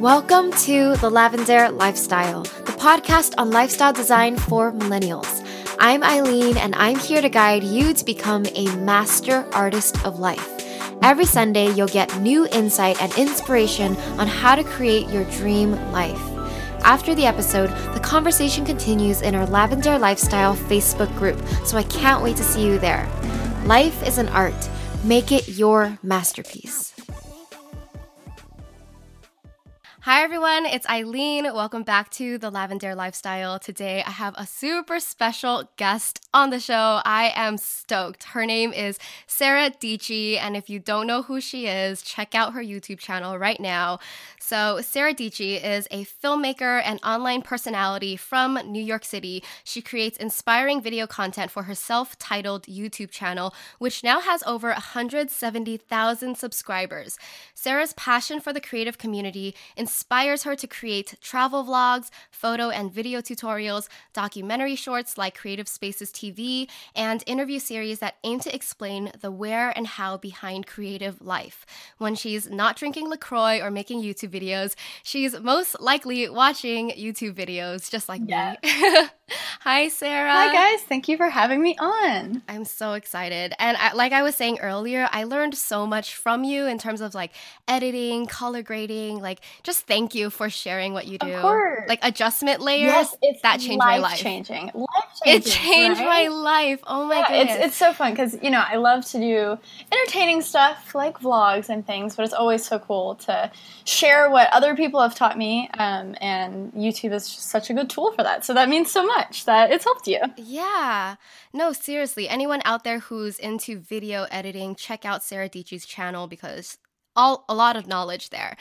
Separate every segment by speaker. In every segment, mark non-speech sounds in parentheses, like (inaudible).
Speaker 1: Welcome to The Lavendaire Lifestyle, the podcast on lifestyle design for millennials. I'm Eileen, and I'm here to guide you to become a master artist of life. Every Sunday, you'll get new insight and inspiration on how to create your dream life. After the episode, the conversation continues in our Lavendaire Lifestyle Facebook group, so I can't wait to see you there. Life is an art. Make it your masterpiece. Hi everyone, it's Eileen. Welcome back to the Lavendaire Lifestyle. Today I have a super special guest on the show. I am stoked. Her name is Sara Dietschy, and if you don't know who she is, check out her YouTube channel right now. So, Sara Dietschy is a filmmaker and online personality from New York City. She creates inspiring video content for her self titled YouTube channel, which now has over 170,000 subscribers. Sara's passion for the creative community inspires her to create travel vlogs, photo and video tutorials, documentary shorts like Creative Spaces TV, and interview series that aim to explain the where and how behind creative life. When she's not drinking LaCroix or making YouTube videos, videos, she's most likely watching YouTube videos, just like yeah. me. (laughs) (laughs) Hi, Sara.
Speaker 2: Hi, guys. Thank you for having me on.
Speaker 1: I'm so excited. And I, like I was saying earlier, I learned so much from you in terms of like editing, color grading. Like, just thank you for sharing what you do.
Speaker 2: Of course.
Speaker 1: Like adjustment layers. Yes,
Speaker 2: it's
Speaker 1: that changed my life.
Speaker 2: Changing. Life changing.
Speaker 1: It changed
Speaker 2: right?
Speaker 1: my life. Oh my
Speaker 2: yeah,
Speaker 1: goodness.
Speaker 2: It's it's so fun because you know I love to do entertaining stuff like vlogs and things, but it's always so cool to share what other people have taught me. Um, and YouTube is such a good tool for that. So that means so much much that it's helped you.
Speaker 1: Yeah. No, seriously. Anyone out there who's into video editing, check out Sara Dietschy's channel because all a lot of knowledge there.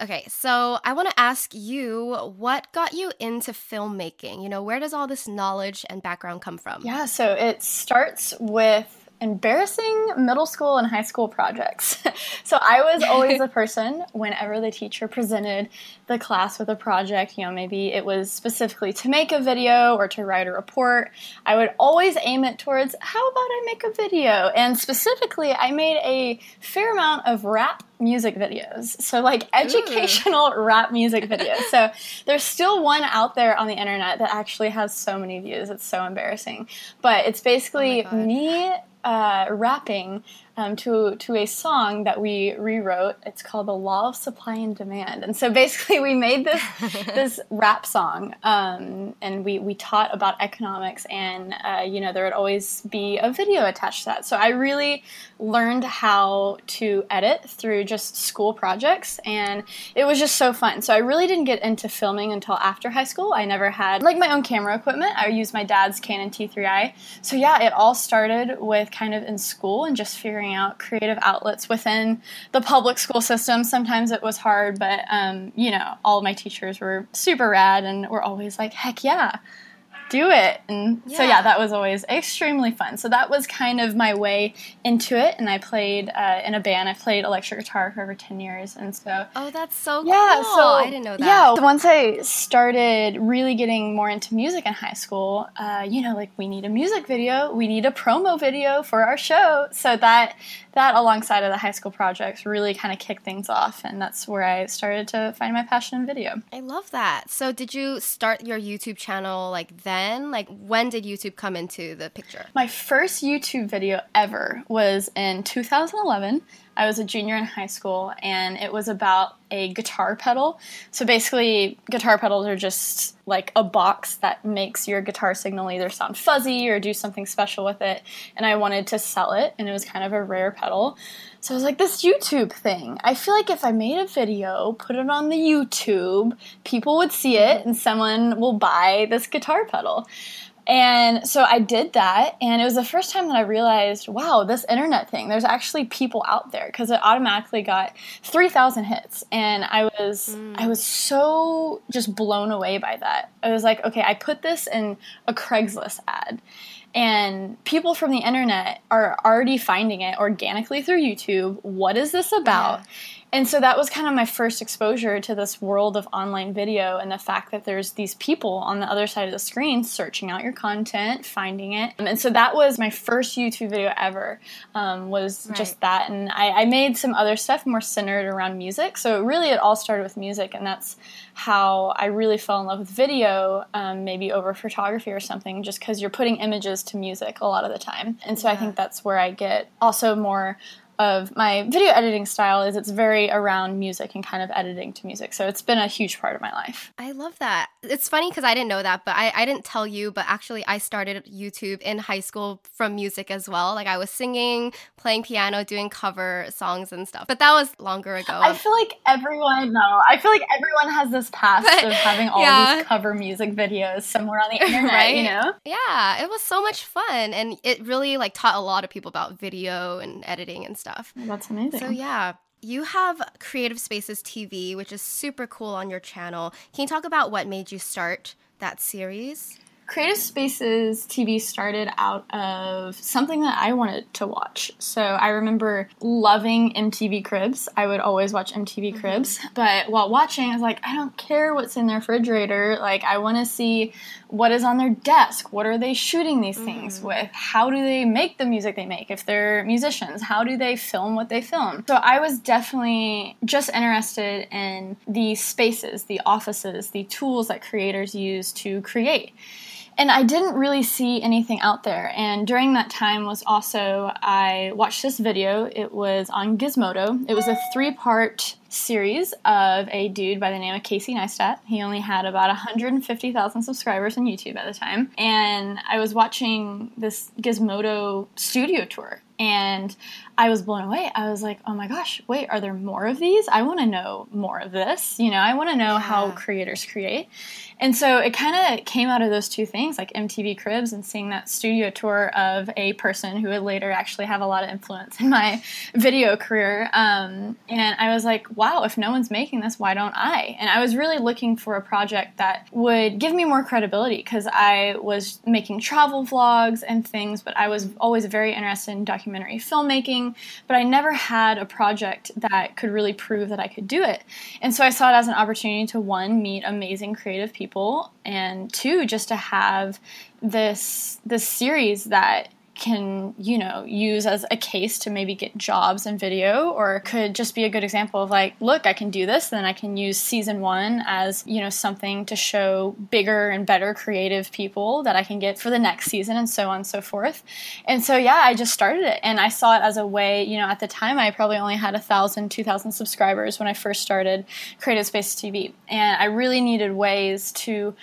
Speaker 1: Okay, so I want to ask you what got you into filmmaking? You know, where does all this knowledge and background come from?
Speaker 2: Yeah, so it starts with embarrassing middle school and high school projects. (laughs) so I was always the (laughs) person whenever the teacher presented the class with a project, you know, maybe it was specifically to make a video or to write a report, I would always aim it towards how about I make a video? And specifically, I made a fair amount of rap music videos. So, like educational Ooh. rap music videos. So, (laughs) there's still one out there on the internet that actually has so many views. It's so embarrassing. But it's basically oh me uh, rapping um, to to a song that we rewrote. It's called "The Law of Supply and Demand," and so basically we made this (laughs) this rap song, um, and we we taught about economics, and uh, you know there would always be a video attached to that. So I really learned how to edit through just school projects, and it was just so fun. So I really didn't get into filming until after high school. I never had like my own camera equipment. I used my dad's Canon T3i. So yeah, it all started with kind of in school and just figuring figuring out creative outlets within the public school system. Sometimes it was hard, but um, you know, all my teachers were super rad and were always like, heck yeah, do it. And yeah. so, yeah, that was always extremely fun. So, that was kind of my way into it. And I played uh, in a band. I played electric guitar for over 10 years. And so,
Speaker 1: oh, that's so cool. yeah, cool. So, I didn't know that.
Speaker 2: Yeah. Once I started really getting more into music in high school, uh, you know, like we need a music video, we need a promo video for our show. So, that that alongside of the high school projects really kind of kicked things off and that's where i started to find my passion in video
Speaker 1: i love that so did you start your youtube channel like then like when did youtube come into the picture?
Speaker 2: My first youtube video ever was in 2011 I was a junior in high school, and it was about a guitar pedal. So basically, guitar pedals are just like a box that makes your guitar signal either sound fuzzy or do something special with it. And I wanted to sell it, and it was kind of a rare pedal. So I was like, this YouTube thing. I feel like if I made a video, put it on the YouTube, people would see it, and someone will buy this guitar pedal. And so I did that, and it was the first time that I realized, wow, this internet thing, there's actually people out there because it automatically got 3,000 hits. And I was, mm. I was so just blown away by that. I was like, okay, I put this in a Craigslist ad. and people from the internet are already finding it organically through YouTube. What is this about? Yeah. And so that was kind of my first exposure to this world of online video and the fact that there's these people on the other side of the screen searching out your content, finding it. And so that was my first YouTube video ever, um, was right. just that. And I, I made some other stuff more centered around music. So really it all started with music, and that's how I really fell in love with video, um, maybe over photography or something, just because you're putting images to music a lot of the time. And so yeah. I think that's where I get also more of my video editing style is it's very around music and kind of editing to music. So it's been a huge part of my life.
Speaker 1: I love that. It's funny because I didn't know that, but I, I didn't tell you, but actually I started YouTube in high school from music as well. Like I was singing, playing piano, doing cover songs and stuff. But that was longer ago.
Speaker 2: I feel like everyone, no, I feel like everyone has this past but, of having all yeah. these cover music videos somewhere on the (laughs) internet, right? you know?
Speaker 1: Yeah, it was so much fun. And it really like taught a lot of people about video and editing and stuff stuff.
Speaker 2: That's amazing.
Speaker 1: So yeah, you have Creative Spaces TV, which is super cool on your channel. Can you talk about what made you start that series?
Speaker 2: Creative Spaces TV started out of something that I wanted to watch. So I remember loving MTV Cribs. I would always watch MTV mm-hmm. Cribs. But while watching, I was like, I don't care what's in their refrigerator. Like, I want to see what is on their desk. What are they shooting these things mm-hmm. with? How do they make the music they make? If they're musicians, how do they film what they film? So I was definitely just interested in the spaces, the offices, the tools that creators use to create and I didn't really see anything out there. And during that time was also I watched this video. It was on Gizmodo. It was a three-part series of a dude by the name of Casey Neistat. He only had about 150,000 subscribers on YouTube at the time. And I was watching this Gizmodo studio tour and I was blown away. I was like, oh my gosh, wait, are there more of these? I want to know more of this. You know, I want to know yeah. how creators create. And so it kind of came out of those two things, like MTV Cribs and seeing that studio tour of a person who would later actually have a lot of influence in my video career. Um, and I was like, wow, if no one's making this, why don't I? And I was really looking for a project that would give me more credibility because I was making travel vlogs and things, but I was always very interested in documentary filmmaking, but I never had a project that could really prove that I could do it. And so I saw it as an opportunity to one, meet amazing creative people, and two, just to have this this series that can, you know, use as a case to maybe get jobs in video or could just be a good example of like, look, I can do this, then I can use season one as, you know, something to show bigger and better creative people that I can get for the next season and so on and so forth. And so, yeah, I just started it and I saw it as a way, you know, at the time I probably only had a thousand, two thousand subscribers when I first started Creative Space TV. And I really needed ways to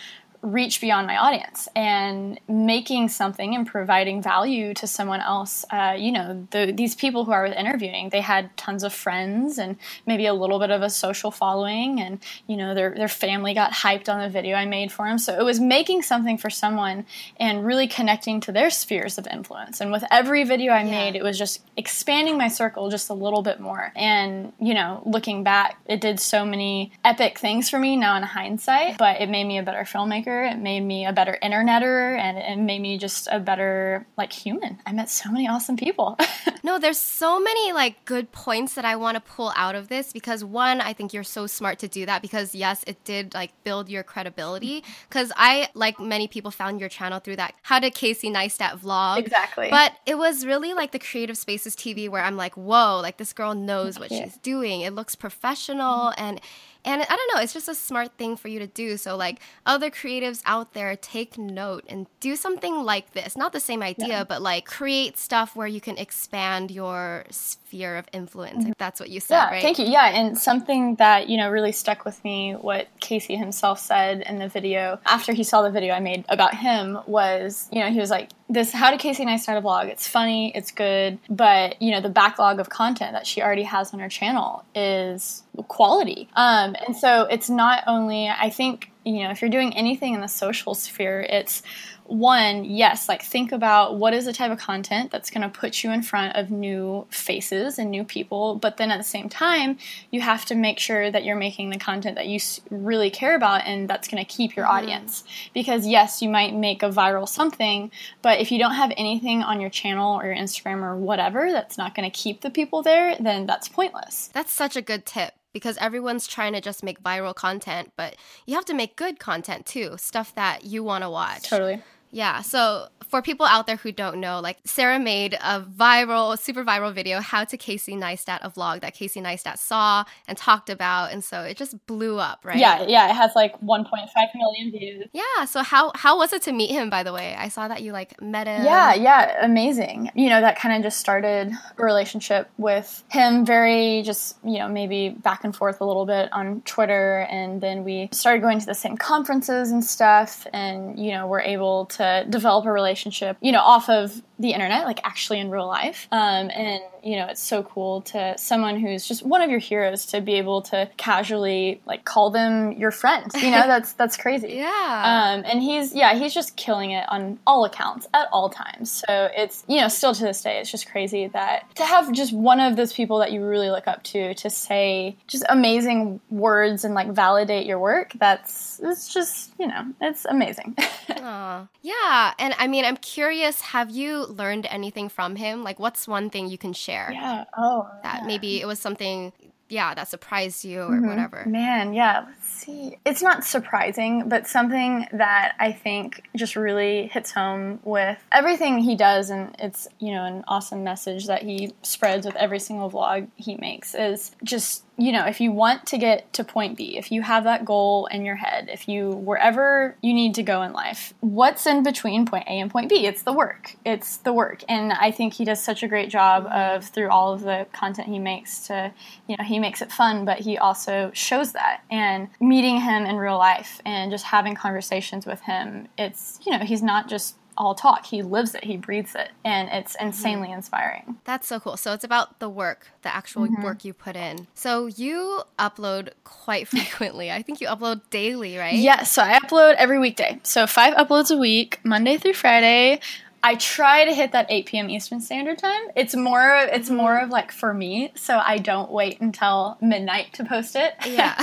Speaker 2: reach beyond my audience and making something and providing value to someone else. Uh, you know, the, these people who I was interviewing, they had tons of friends and maybe a little bit of a social following, and you know, their their family got hyped on the video I made for them. So it was making something for someone and really connecting to their spheres of influence. And with every video I yeah. made, it was just expanding my circle just a little bit more. And you know, looking back, it did so many epic things for me now in hindsight, but it made me a better filmmaker it made me a better interneter and it made me just a better like human. I met so many awesome people. (laughs)
Speaker 1: no, there's so many like good points that I want to pull out of this because one, I think you're so smart to do that because yes, it did like build your credibility. Mm-hmm. Because I, like many people, found your channel through that How Did Casey Neistat vlog.
Speaker 2: Exactly.
Speaker 1: But it was really like the Creative Spaces TV where I'm like, whoa, like this girl knows what she's doing. It looks professional mm-hmm. and and I don't know, it's just a smart thing for you to do. So, like, other creatives out there, take note and do something like this. Not the same idea, yeah. but like create stuff where you can expand your sphere of influence. Mm-hmm. Like, that's what you said,
Speaker 2: yeah,
Speaker 1: right?
Speaker 2: Thank you. Yeah. And something that, you know, really stuck with me, what Casey himself said in the video after he saw the video I made about him was, you know, he was like, this how did casey and i start a blog? It's funny it's good but you know the backlog of content that she already has on her channel is quality. Um, and so it's not only i think you know, if you're doing anything in the social sphere, it's one, yes, like think about what is the type of content that's going to put you in front of new faces and new people. But then at the same time, you have to make sure that you're making the content that you really care about and that's going to keep your mm-hmm. audience. Because yes, you might make a viral something, but if you don't have anything on your channel or your Instagram or whatever that's not going to keep the people there, then that's pointless.
Speaker 1: That's such a good tip because everyone's trying to just make viral content, but you have to make good content too, stuff that you want to watch.
Speaker 2: Totally.
Speaker 1: Yeah. So for people out there who don't know, like Sara made a viral, super viral video, How to Casey Neistat, a vlog that Casey Neistat saw and talked about. And so it just blew up, right?
Speaker 2: Yeah. Yeah. It has like 1.5 million views.
Speaker 1: Yeah. So how, how was it to meet him, by the way? I saw that you like met him.
Speaker 2: Yeah. Yeah. Amazing. You know, that kind of just started a relationship with him, very just, you know, maybe back and forth a little bit on Twitter. And then we started going to the same conferences and stuff. And, you know, we're able to develop a relationship, you know, off of the internet, like actually in real life. Um, and, you know, it's so cool to someone who's just one of your heroes to be able to casually like call them your friend. You know, (laughs) that's that's crazy.
Speaker 1: yeah.
Speaker 2: Um, and he's yeah, he's just killing it on all accounts at all times. So it's you know, still to this day, it's just crazy that to have just one of those people that you really look up to to say just amazing words and like validate your work, that's it's just, you know, it's amazing. (laughs)
Speaker 1: Aww. Yeah. And I mean I'm curious, have you learned anything from him? Like, what's one thing you can share?
Speaker 2: Yeah. Oh.
Speaker 1: That
Speaker 2: yeah.
Speaker 1: maybe it was something, yeah, that surprised you or mm-hmm. whatever.
Speaker 2: Man, yeah. Let's see. It's not surprising, but something that I think just really hits home with everything he does, and it's, you know, an awesome message that he spreads with every single vlog he makes is just you know, if you want to get to point B, if you have that goal in your head, if you wherever you need to go in life, what's in between point A and point B? It's the work. It's the work. And I think he does such a great job of through all of the content he makes to, you know, he makes it fun, but he also shows that. And meeting him in real life and just having conversations with him, it's, you know, he's not just all talk. He lives it, he breathes it, and it's mm-hmm. insanely mm-hmm. inspiring.
Speaker 1: That's so cool. So it's about the work, the actual mm-hmm. work you put in. So you upload quite (laughs) frequently. I think you upload daily, right?
Speaker 2: Yes. Yeah, so I upload every weekday. So five uploads a week, Monday through Friday. I try to hit that 8 p.m. Eastern Standard Time. It's more it's mm-hmm. more of like for me, so I don't wait until midnight to post it.
Speaker 1: Yeah.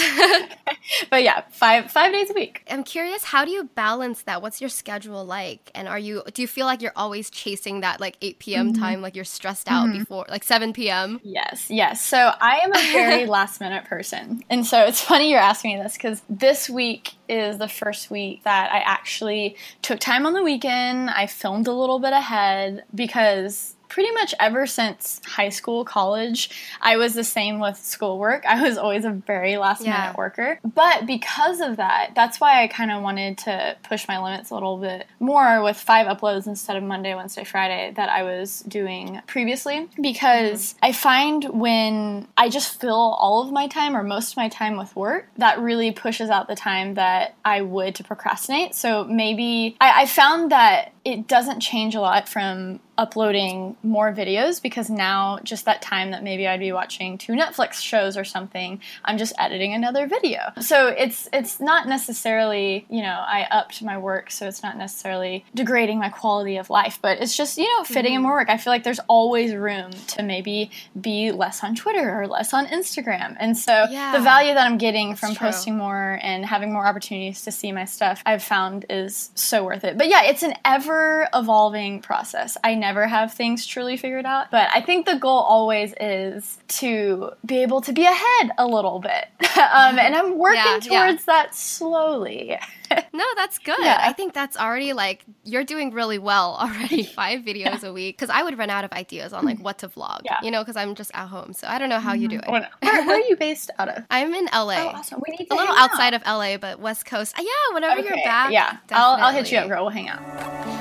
Speaker 1: (laughs)
Speaker 2: but yeah, five five days a week.
Speaker 1: I'm curious, how do you balance that? What's your schedule like? And are you do you feel like you're always chasing that like 8 p.m. Mm-hmm. time, like you're stressed out mm-hmm. before like 7 p.m.?
Speaker 2: Yes, yes. So I am a very (laughs) last minute person, and so it's funny you're asking me this because this week is the first week that I actually took time on the weekend. I filmed a little bit ahead because pretty much ever since high school, college, I was the same with schoolwork. I was always a very last minute worker. But because of that, that's why I kind of wanted to push my limits a little bit more with five uploads instead of Monday, Wednesday, Friday that I was doing previously. Because mm-hmm. I find when I just fill all of my time or most of my time with work, that really pushes out the time that I would to procrastinate. So maybe I, I found that it doesn't change a lot from uploading more videos because now just that time that maybe I'd be watching two Netflix shows or something, I'm just editing another video. So it's it's not necessarily, you know, I upped my work, so it's not necessarily degrading my quality of life, but it's just, you know, fitting mm-hmm. in more work. I feel like there's always room to maybe be less on Twitter or less on Instagram. And so yeah, the value that I'm getting from true. posting more and having more opportunities to see my stuff, I've found is so worth it. But yeah, it's an ever evolving process. I never have things truly figured out. But I think the goal always is to be able to be ahead a little bit. (laughs) um, and I'm working yeah, towards yeah. that slowly. (laughs)
Speaker 1: no, that's good. Yeah. I think that's already like you're doing really well already. (laughs) Five videos yeah. a week because I would run out of ideas on like what to vlog. Yeah. You know, because I'm just at home, so I don't know how you do it.
Speaker 2: Where, where, are you based out of? (laughs)
Speaker 1: I'm in LA.
Speaker 2: Oh, awesome. We need
Speaker 1: a little outside of LA, but West Coast. Uh, yeah, whenever okay. you're back.
Speaker 2: Yeah, I'll, I'll hit you up, girl. We'll hang out.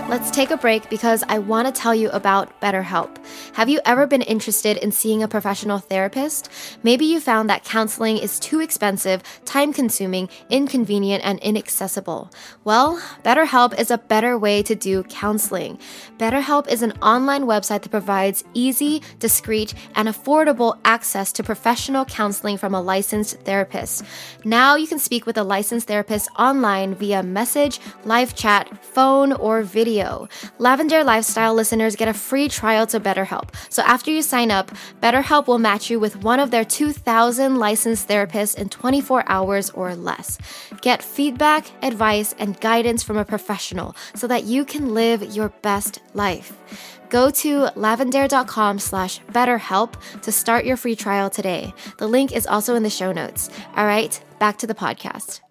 Speaker 1: Let's take a break because I want to tell you about BetterHelp. Have you ever been interested in seeing a professional therapist? Maybe you found that counseling is too expensive, time consuming, inconvenient, and inaccessible. Well, BetterHelp is a better way to do counseling. BetterHelp is an online website that provides easy, discreet, and affordable access to professional counseling from a licensed therapist. Now you can speak with a licensed therapist online via message, live chat, phone, or video. Lavendaire Lifestyle listeners get a free trial to BetterHelp. So after you sign up, BetterHelp will match you with one of their 2,000 licensed therapists in 24 hours or less. Get feedback, advice, and guidance from a professional so that you can live your best life. Go to lavendaire.com slash betterhelp to start your free trial today. The link is also in the show notes. All right, back to the podcast.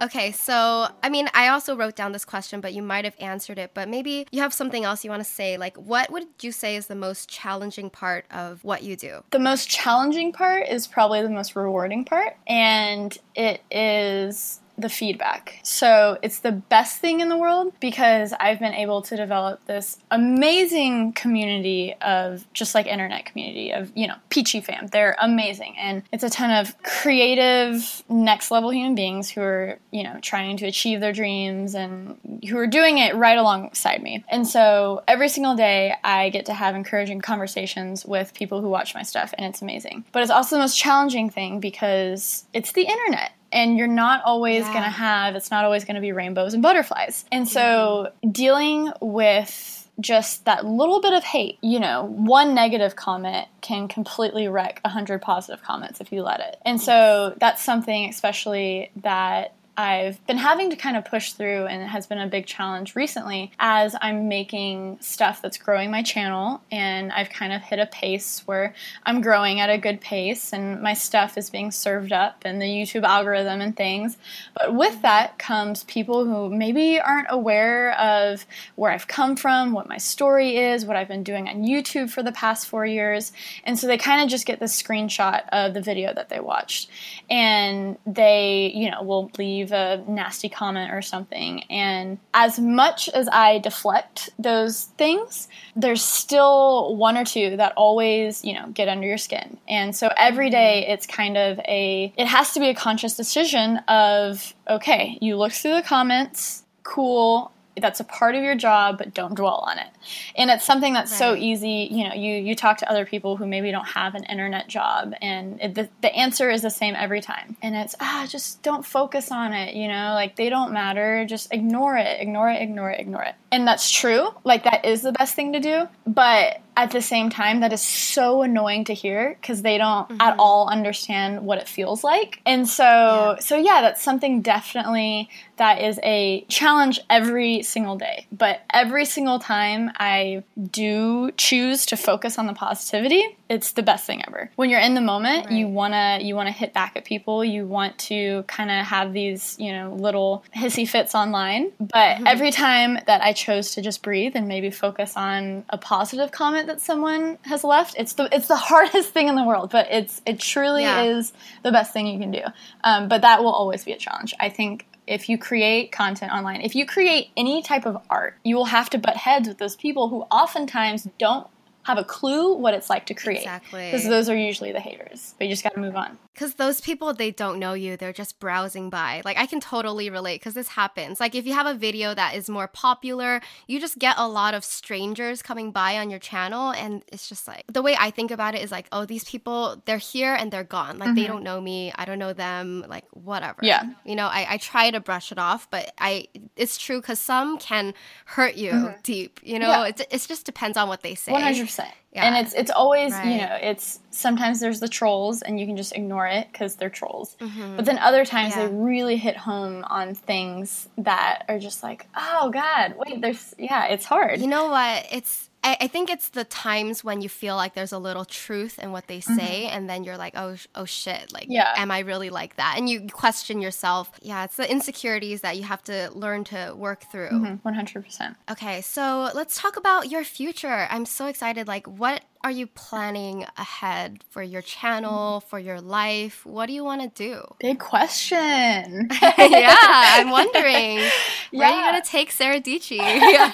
Speaker 1: Okay, so I mean, I also wrote down this question, but you might have answered it. But maybe you have something else you want to say. Like, what would you say is the most challenging part of what you do?
Speaker 2: The most challenging part is probably the most rewarding part, and it is the feedback. So it's the best thing in the world because I've been able to develop this amazing community of just like internet community of, you know, Peachy fam. They're amazing. And it's a ton of creative, next level human beings who are, you know, trying to achieve their dreams and who are doing it right alongside me. And so every single day I get to have encouraging conversations with people who watch my stuff and it's amazing. But it's also the most challenging thing because it's the internet and you're not always yeah. going to have it's not always going to be rainbows and butterflies. And so dealing with just that little bit of hate you know one negative comment can completely wreck a hundred positive comments if you let it. And so that's something especially that I've been having to kind of push through, and it has been a big challenge recently as I'm making stuff that's growing my channel. And I've kind of hit a pace where I'm growing at a good pace, and my stuff is being served up in the YouTube algorithm and things. But with that comes people who maybe aren't aware of where I've come from, what my story is, what I've been doing on YouTube for the past four years. And so they kind of just get this screenshot of the video that they watched. And they, you know, will leave leave a nasty comment or something. And as much as I deflect those things, there's still one or two that always, you know, get under your skin. And so every mm-hmm. day it's kind of a, it has to be a conscious decision of, okay, you look through the comments, cool, that's a part of your job but don't dwell on it. And it's something that's right. so easy you know you you talk to other people who maybe don't have an internet job and it, the, the answer is the same every time. And it's ah just don't focus on it you know like they don't matter. Just ignore it ignore it ignore it ignore it. And that's true. Like that is the best thing to do. But at the same time that is so annoying to hear because they don't mm-hmm. at all understand what it feels like and so yeah. so yeah that's something definitely that is a challenge every single day but every single time i do choose to focus on the positivity it's the best thing ever when you're in the moment right. you want to you want to hit back at people you want to kind of have these you know little hissy fits online but mm-hmm. every time that i chose to just breathe and maybe focus on a positive comment that someone has left. It's the it's the (laughs) hardest thing in the world, but it's it truly yeah. is the best thing you can do. Um, but that will always be a challenge. I think if you create content online, if you create any type of art, you will have to butt heads with those people who oftentimes don't have a clue what it's like to create. Exactly. Because those are usually the haters. But you just got to move on.
Speaker 1: Because those people, they don't know you. They're just browsing by. Like, I can totally relate because this happens. Like, if you have a video that is more popular, you just get a lot of strangers coming by on your channel. And it's just like, the way I think about it is like, oh, these people, they're here and they're gone. Like, mm-hmm. they don't know me. I don't know them. Like, whatever.
Speaker 2: Yeah.
Speaker 1: You know, I, I try to brush it off, but I, it's true because some can hurt you mm-hmm. deep. You know, yeah. it, it just depends on what they say.
Speaker 2: 100%. Yeah. And it's it's always right. you know it's sometimes there's the trolls and you can just ignore it because they're trolls, mm-hmm. but then other times yeah. they really hit home on things that are just like oh god wait there's yeah it's hard.
Speaker 1: You know what it's I, I, think it's the times when you feel like there's a little truth in what they say, mm-hmm. and then you're like, oh, oh shit, like, yeah. am I really like that? And you question yourself. Yeah, it's the insecurities that you have to learn to work through.
Speaker 2: Mm-hmm. 100%.
Speaker 1: Okay, so let's talk about your future. I'm so excited. Like, what are you planning ahead for your channel, for your life? What do you want to do?
Speaker 2: Big question. (laughs)
Speaker 1: yeah, I'm wondering. Yeah. (laughs) Where are you going to take Sara Dietschy? (laughs)
Speaker 2: yeah.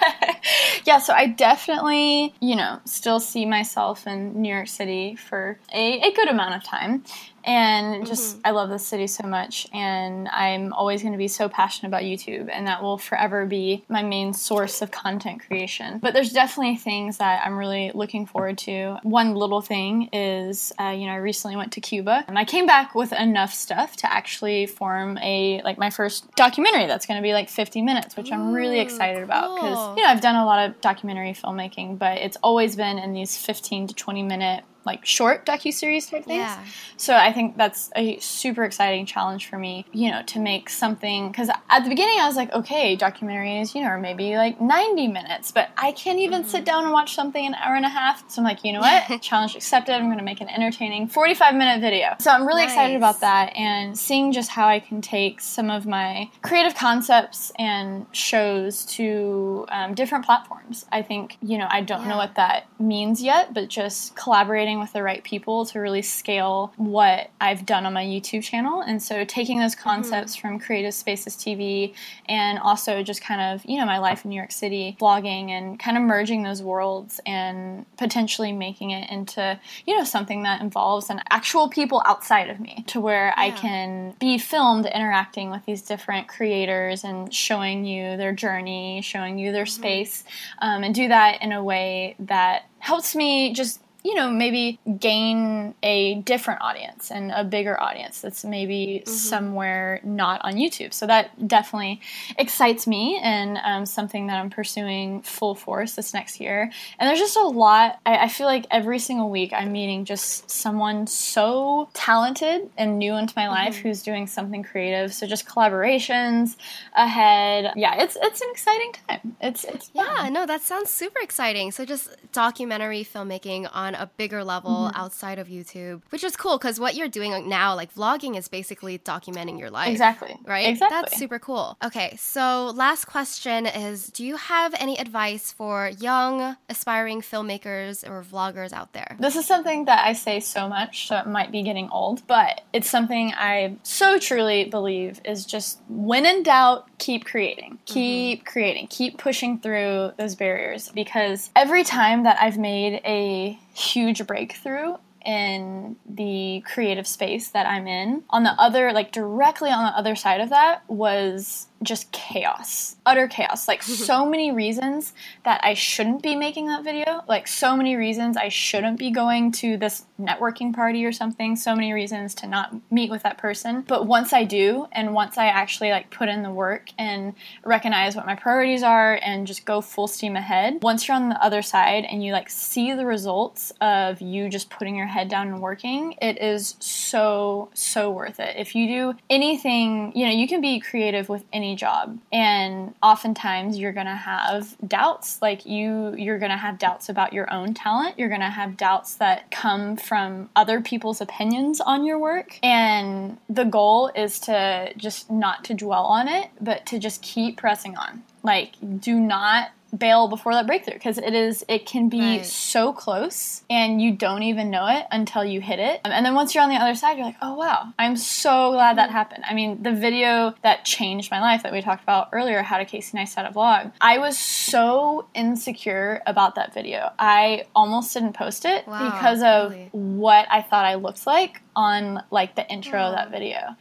Speaker 2: yeah, so I definitely, you know, still see myself in New York City for a, a good amount of time and just mm-hmm. I love this city so much and I'm always going to be so passionate about YouTube and that will forever be my main source of content creation. But there's definitely things that I'm really looking forward to. One little thing is uh, you know I recently went to Cuba and I came back with enough stuff to actually form a like my first documentary that's going to be like 50 minutes, which Ooh, I'm really excited cool. about because you know I've done a lot of documentary filmmaking, but it's always been in these 15 to 20 minute like short docu series type things. Yeah. So I think that's a super exciting challenge for me, you know, to make something because at the beginning I was like, okay, documentaries, you know, are maybe like 90 minutes, but I can't even mm-hmm. sit down and watch something an hour and a half. So I'm like, you know what? (laughs) challenge accepted. I'm going to make an entertaining 45 minute video. So I'm really nice. excited about that and seeing just how I can take some of my creative concepts and shows to um, different platforms. I think, you know, I don't yeah. know what that means yet, but just collaborating with the right people to really scale what I've done on my YouTube channel. And so taking those concepts mm-hmm. from Creative Spaces TV and also just kind of, you know, my life in New York City, vlogging and kind of merging those worlds and potentially making it into, you know, something that involves an actual people outside of me to where yeah. I can be filmed interacting with these different creators and showing you their journey, showing you their mm-hmm. space, um, and do that in a way that helps me just you know, maybe gain a different audience and a bigger audience that's maybe mm-hmm. somewhere not on YouTube. So that definitely excites me and um, something that I'm pursuing full force this next year. And there's just a lot, I, I, feel like every single week I'm meeting just someone so talented and new into my life mm-hmm. who's doing something creative. So just collaborations ahead. Yeah, it's it's an exciting time. It's, it's
Speaker 1: fun. Yeah, no, that sounds super exciting. So just documentary filmmaking on a bigger level mm-hmm. outside of YouTube, which is cool because what you're doing now, like vlogging, is basically documenting your life.
Speaker 2: Exactly.
Speaker 1: Right?
Speaker 2: Exactly.
Speaker 1: That's super cool. Okay, so last question is Do you have any advice for young, aspiring filmmakers or vloggers out there?
Speaker 2: This is something that I say so much, so it might be getting old, but it's something I so truly believe is just when in doubt, keep creating. Keep mm-hmm. creating. Keep pushing through those barriers because every time that I've made a huge breakthrough in the creative space that I'm in. On the other, like directly on the other side of that was just chaos, utter chaos. Like (laughs) so many reasons that I shouldn't be making that video. Like so many reasons I shouldn't be going to this networking party or something. So many reasons to not meet with that person. But once I do, and once I actually like put in the work and recognize what my priorities are and just go full steam ahead, once you're on the other side and you like see the results of you just putting your head down and working, it is so so worth it. If you do anything, you know, you can be creative with any job. And oftentimes you're going to have doubts like you you're going to have doubts about your own talent. You're going to have doubts that come from other people's opinions on your work. And the goal is to just not to dwell on it but to just keep pressing on. Like do not bail before that breakthrough because it is it can be right. so close and you don't even know it until you hit it. And then once you're on the other side you're like oh wow. I'm so glad that mm. happened. I mean the video that changed my life that we talked about earlier how to casey neistat a vlog i was so insecure about that video. I almost didn't post it wow, because of really? what i thought i looked like on like the intro of that video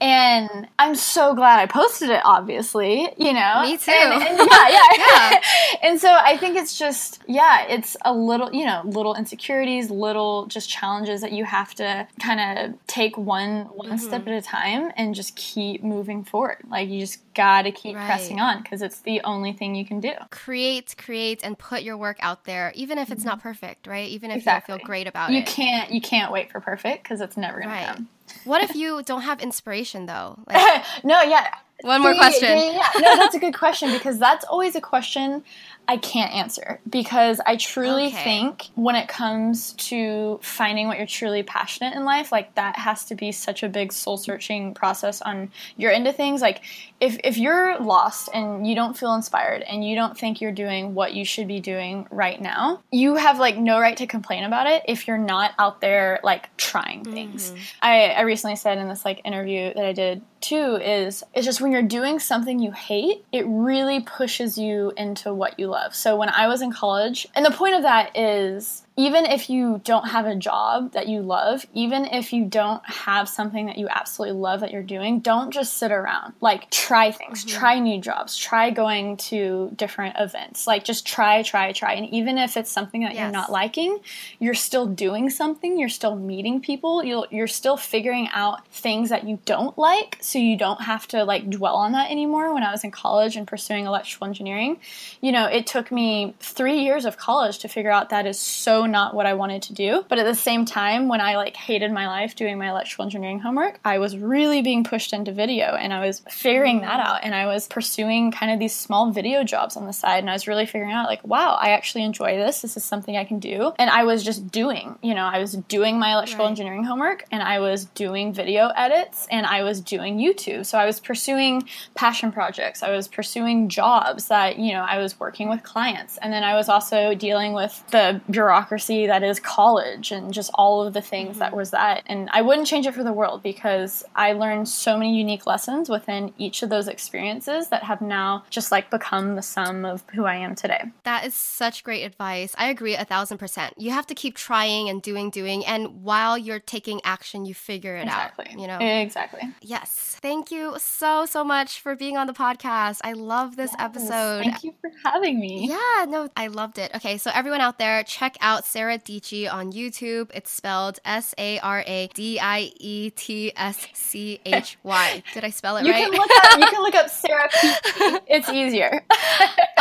Speaker 2: and I'm so glad I posted it, obviously, you know?
Speaker 1: Me too.
Speaker 2: And, and (laughs) yeah, yeah. yeah. (laughs) and so I think it's just, yeah, it's a little, you know, little insecurities, little just challenges that you have to kind of take one one mm-hmm. step at a time and just keep moving forward. Like you just got to keep right. pressing on because it's the only thing you can do.
Speaker 1: Create, create, and put your work out there, even if it's mm-hmm. not perfect, right? Even if exactly. you feel great about
Speaker 2: you
Speaker 1: it.
Speaker 2: You can't, you can't wait for perfect because it's never going
Speaker 1: right.
Speaker 2: to come.
Speaker 1: What if you don't have inspiration though? (laughs) Like-
Speaker 2: no, yeah.
Speaker 1: One more question.
Speaker 2: Yeah, no, that's a good question because that's always a question I can't answer because I truly
Speaker 1: Okay.
Speaker 2: think when it comes to finding what you're truly passionate in life, like that has to be such a big soul searching process on your end of things. Like if if you're lost and you don't feel inspired and you don't think you're doing what you should be doing right now, you have like no right to complain about it if you're not out there like trying things. Mm-hmm. I, I recently said in this like interview that I did too is it's just when you're doing something you hate, it really pushes you into what you love. So when I was in college, and the point of that is even if you don't have a job that you love, even if you don't have something that you absolutely love that you're doing, don't just sit around. Like try things, mm-hmm. try new jobs, try going to different events. Like just try, try, try. And even if it's something that you're not liking, you're still doing something, you're still meeting people, you'll, you're still figuring out things that you don't like so you don't have to like dwell on that anymore. When I was in college and pursuing electrical engineering, you know, it took me three years of college to figure out that is so not what I wanted to do. But at the same time, when I like hated my life doing my electrical engineering homework, I was really being pushed into video and I was figuring that out and I was pursuing kind of these small video jobs on the side and I was really figuring out like, wow, I actually enjoy this. This is something I can do. And I was just doing, you know, I was doing my electrical
Speaker 1: Right.
Speaker 2: engineering homework and I was doing video edits and I was doing YouTube. So I was pursuing passion projects. I was pursuing jobs that, you know, I was working with clients. And then I was also dealing with the bureaucracy that is college and just all of the things that mm-hmm. was that. And I wouldn't change it for the world because I learned so many unique lessons within each of those experiences that have now just like become the sum of who I am today.
Speaker 1: That is such great advice. I agree a thousand percent. You have to keep trying and doing, doing, and while you're taking action, you figure it
Speaker 2: Exactly.
Speaker 1: out. You know.
Speaker 2: Exactly.
Speaker 1: yes. Thank you so so much for being on the podcast. I love this episode.
Speaker 2: Thank you for having me.
Speaker 1: Yeah, no, I loved it. Okay, so everyone out there, check out Sara Dietschy on YouTube. It's spelled S A R A D I E T S C H Y. (laughs) Did I spell it
Speaker 2: You
Speaker 1: right?
Speaker 2: can look up you can look up (laughs) Sara Peachy. It's easier. (laughs)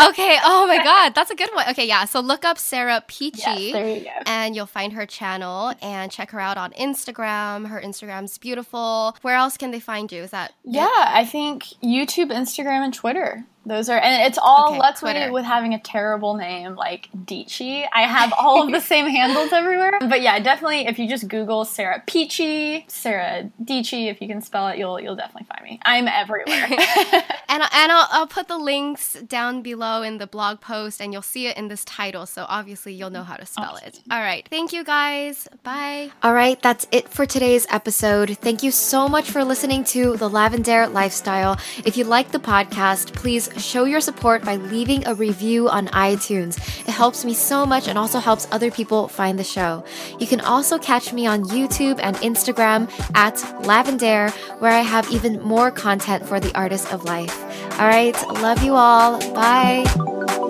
Speaker 1: okay. Oh my God, that's a good one. Okay, yeah. So look up Sara Peachy.
Speaker 2: yes, there you go.
Speaker 1: and you'll find her channel and check her out on Instagram. Her Instagram's beautiful. Where else can they find you? Is that
Speaker 2: Yeah, I think YouTube, Instagram, and Twitter. Those are, and it's all
Speaker 1: Okay,
Speaker 2: luckily
Speaker 1: Twitter.
Speaker 2: with having a terrible name like Dietschy. I have all of the (laughs) same handles everywhere. But yeah, definitely if you just Google Sara Peachy, Sara Dietschy, if you can spell it, you'll you'll definitely find me. I'm everywhere. (laughs) (laughs)
Speaker 1: And, and I'll, I'll put the links down below in the blog post and you'll see it in this title. So obviously you'll know how to spell it. All right. Thank you guys. Bye. All right. That's it for today's episode. Thank you so much for listening to The Lavendaire Lifestyle. If you like the podcast, please show your support by leaving a review on iTunes. It helps me so much and also helps other people find the show. You can also catch me on YouTube and Instagram at Lavendaire, where I have even more content for the artist of life. All right, love you all. Bye.